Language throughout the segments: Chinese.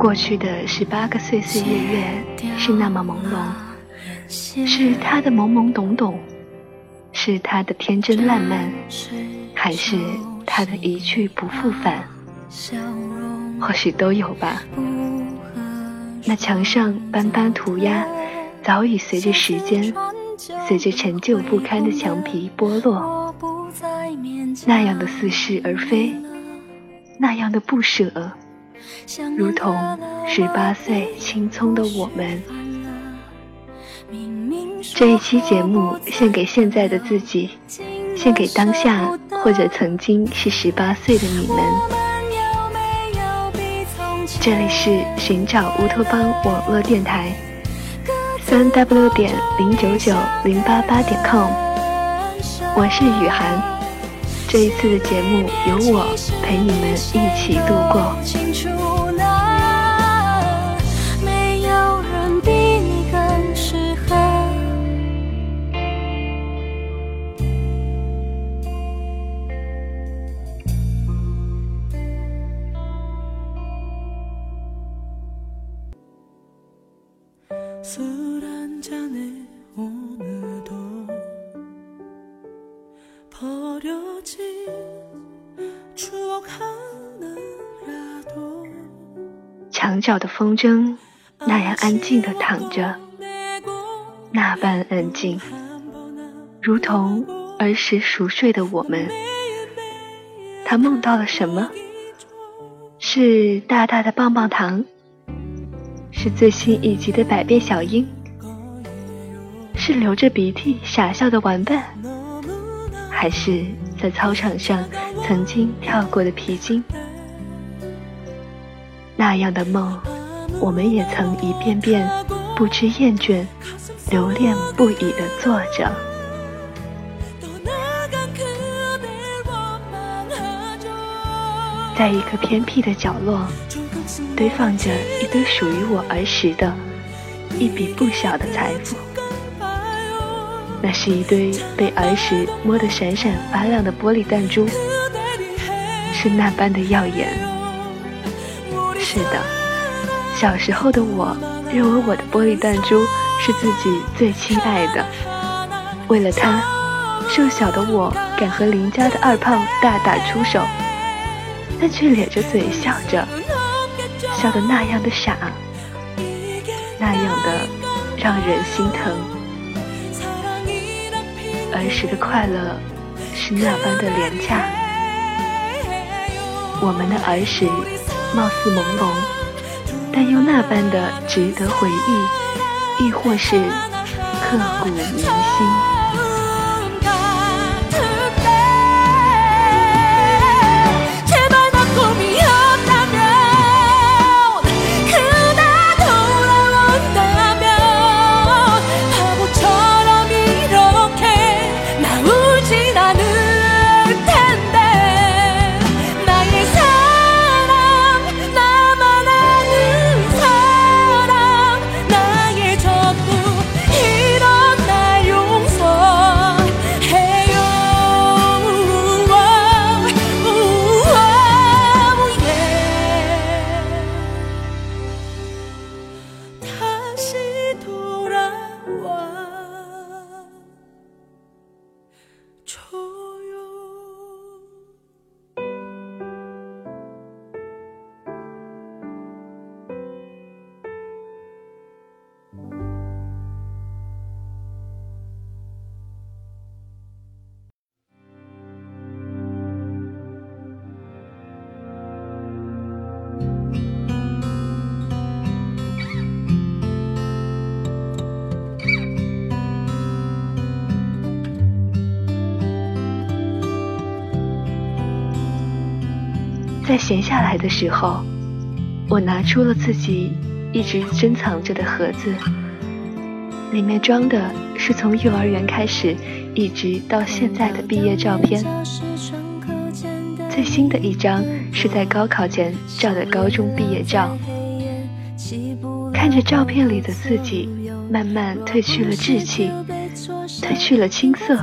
过去的十八个岁岁月月是那么朦胧，是他的懵懵懂懂，是他的天真烂漫，还是他的一去不复返？或许都有吧。那墙上斑斑涂鸦，早已随着时间，随着陈旧不堪的墙皮剥落，那样的似是而非，那样的不舍。如同十八岁青葱的我们，这一期节目献给现在的自己，献给当下或者曾经是十八岁的你们。这里是寻找乌托邦网络电台，三 w 点零九九零八八点 com，我是雨涵。这一次的节目由我陪你们一起度过。墙角的风筝那样安静地躺着，那般安静，如同儿时熟睡的我们。他梦到了什么？是大大的棒棒糖。是最新一集的百变小樱，是流着鼻涕傻笑的玩伴，还是在操场上曾经跳过的皮筋？那样的梦，我们也曾一遍遍不知厌倦、留恋不已的做着。在一个偏僻的角落。堆放着一堆属于我儿时的一笔不小的财富，那是一堆被儿时摸得闪闪发亮的玻璃弹珠，是那般的耀眼。是的，小时候的我认为我的玻璃弹珠是自己最亲爱的，为了它，瘦小的我敢和邻家的二胖大打出手，但却咧着嘴笑着。笑得那样的傻，那样的让人心疼。儿时的快乐是那般的廉价，我们的儿时貌似朦胧，但又那般的值得回忆，亦或是刻骨铭心。在闲下来的时候，我拿出了自己一直珍藏着的盒子，里面装的是从幼儿园开始一直到现在的毕业照片。最新的一张是在高考前照的高中毕业照。看着照片里的自己，慢慢褪去了稚气，褪去了青涩，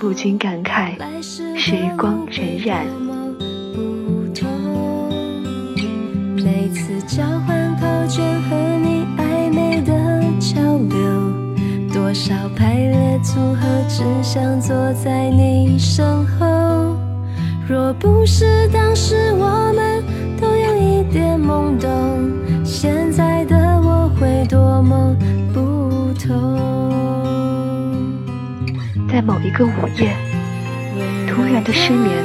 不禁感慨时光荏苒。每次交换考卷和你暧昧的交流，多少排列组合，只想坐在你身后。若不是当时我们都有一点懵懂，现在的我会多么不同。在某一个午夜，突然的失眠，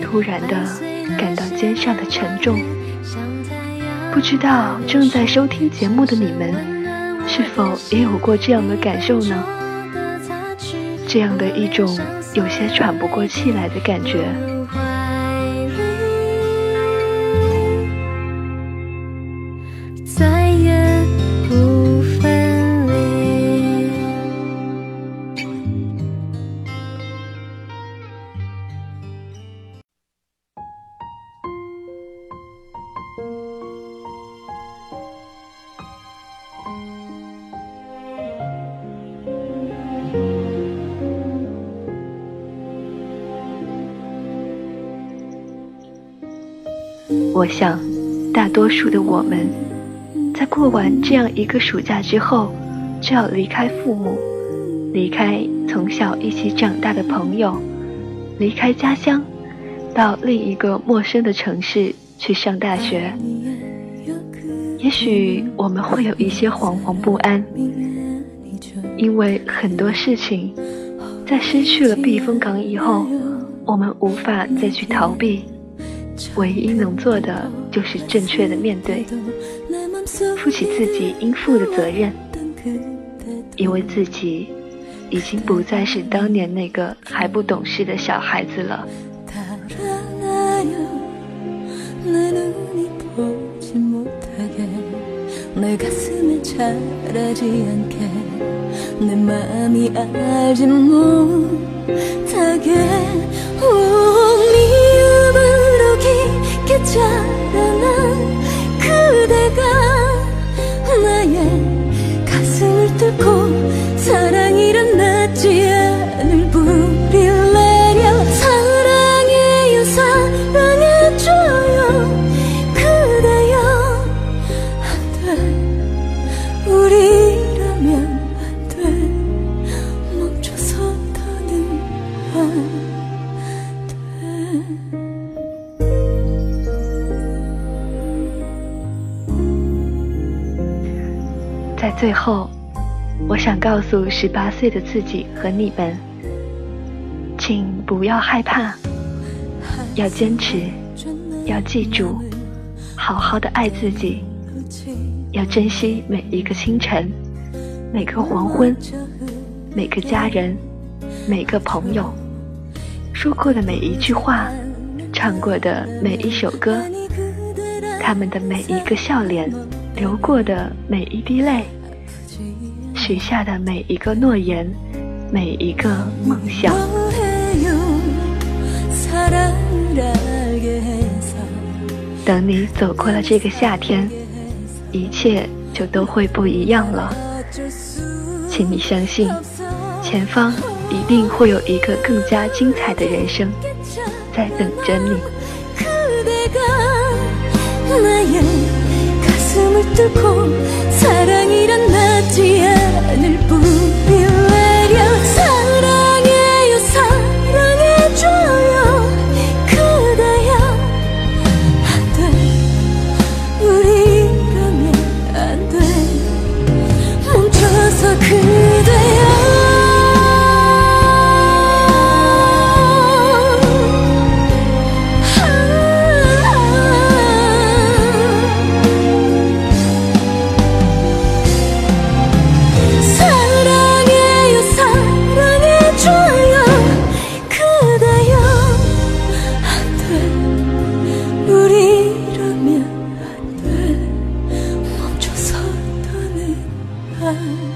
突然的感到肩上的沉重。不知道正在收听节目的你们，是否也有过这样的感受呢？这样的一种有些喘不过气来的感觉。我想，大多数的我们，在过完这样一个暑假之后，就要离开父母，离开从小一起长大的朋友，离开家乡，到另一个陌生的城市去上大学。也许我们会有一些惶惶不安，因为很多事情，在失去了避风港以后，我们无法再去逃避。唯一能做的就是正确的面对，负起自己应负的责任，因为自己已经不再是当年那个还不懂事的小孩子了。家的门最后，我想告诉十八岁的自己和你们，请不要害怕，要坚持，要记住，好好的爱自己，要珍惜每一个清晨，每个黄昏，每个家人，每个朋友，说过的每一句话，唱过的每一首歌，他们的每一个笑脸。流过的每一滴泪，许下的每一个诺言，每一个梦想。等你走过了这个夏天，一切就都会不一样了。请你相信，前方一定会有一个更加精彩的人生在等着你。 사랑이란 맞지 않을 뿐 빌레려 one.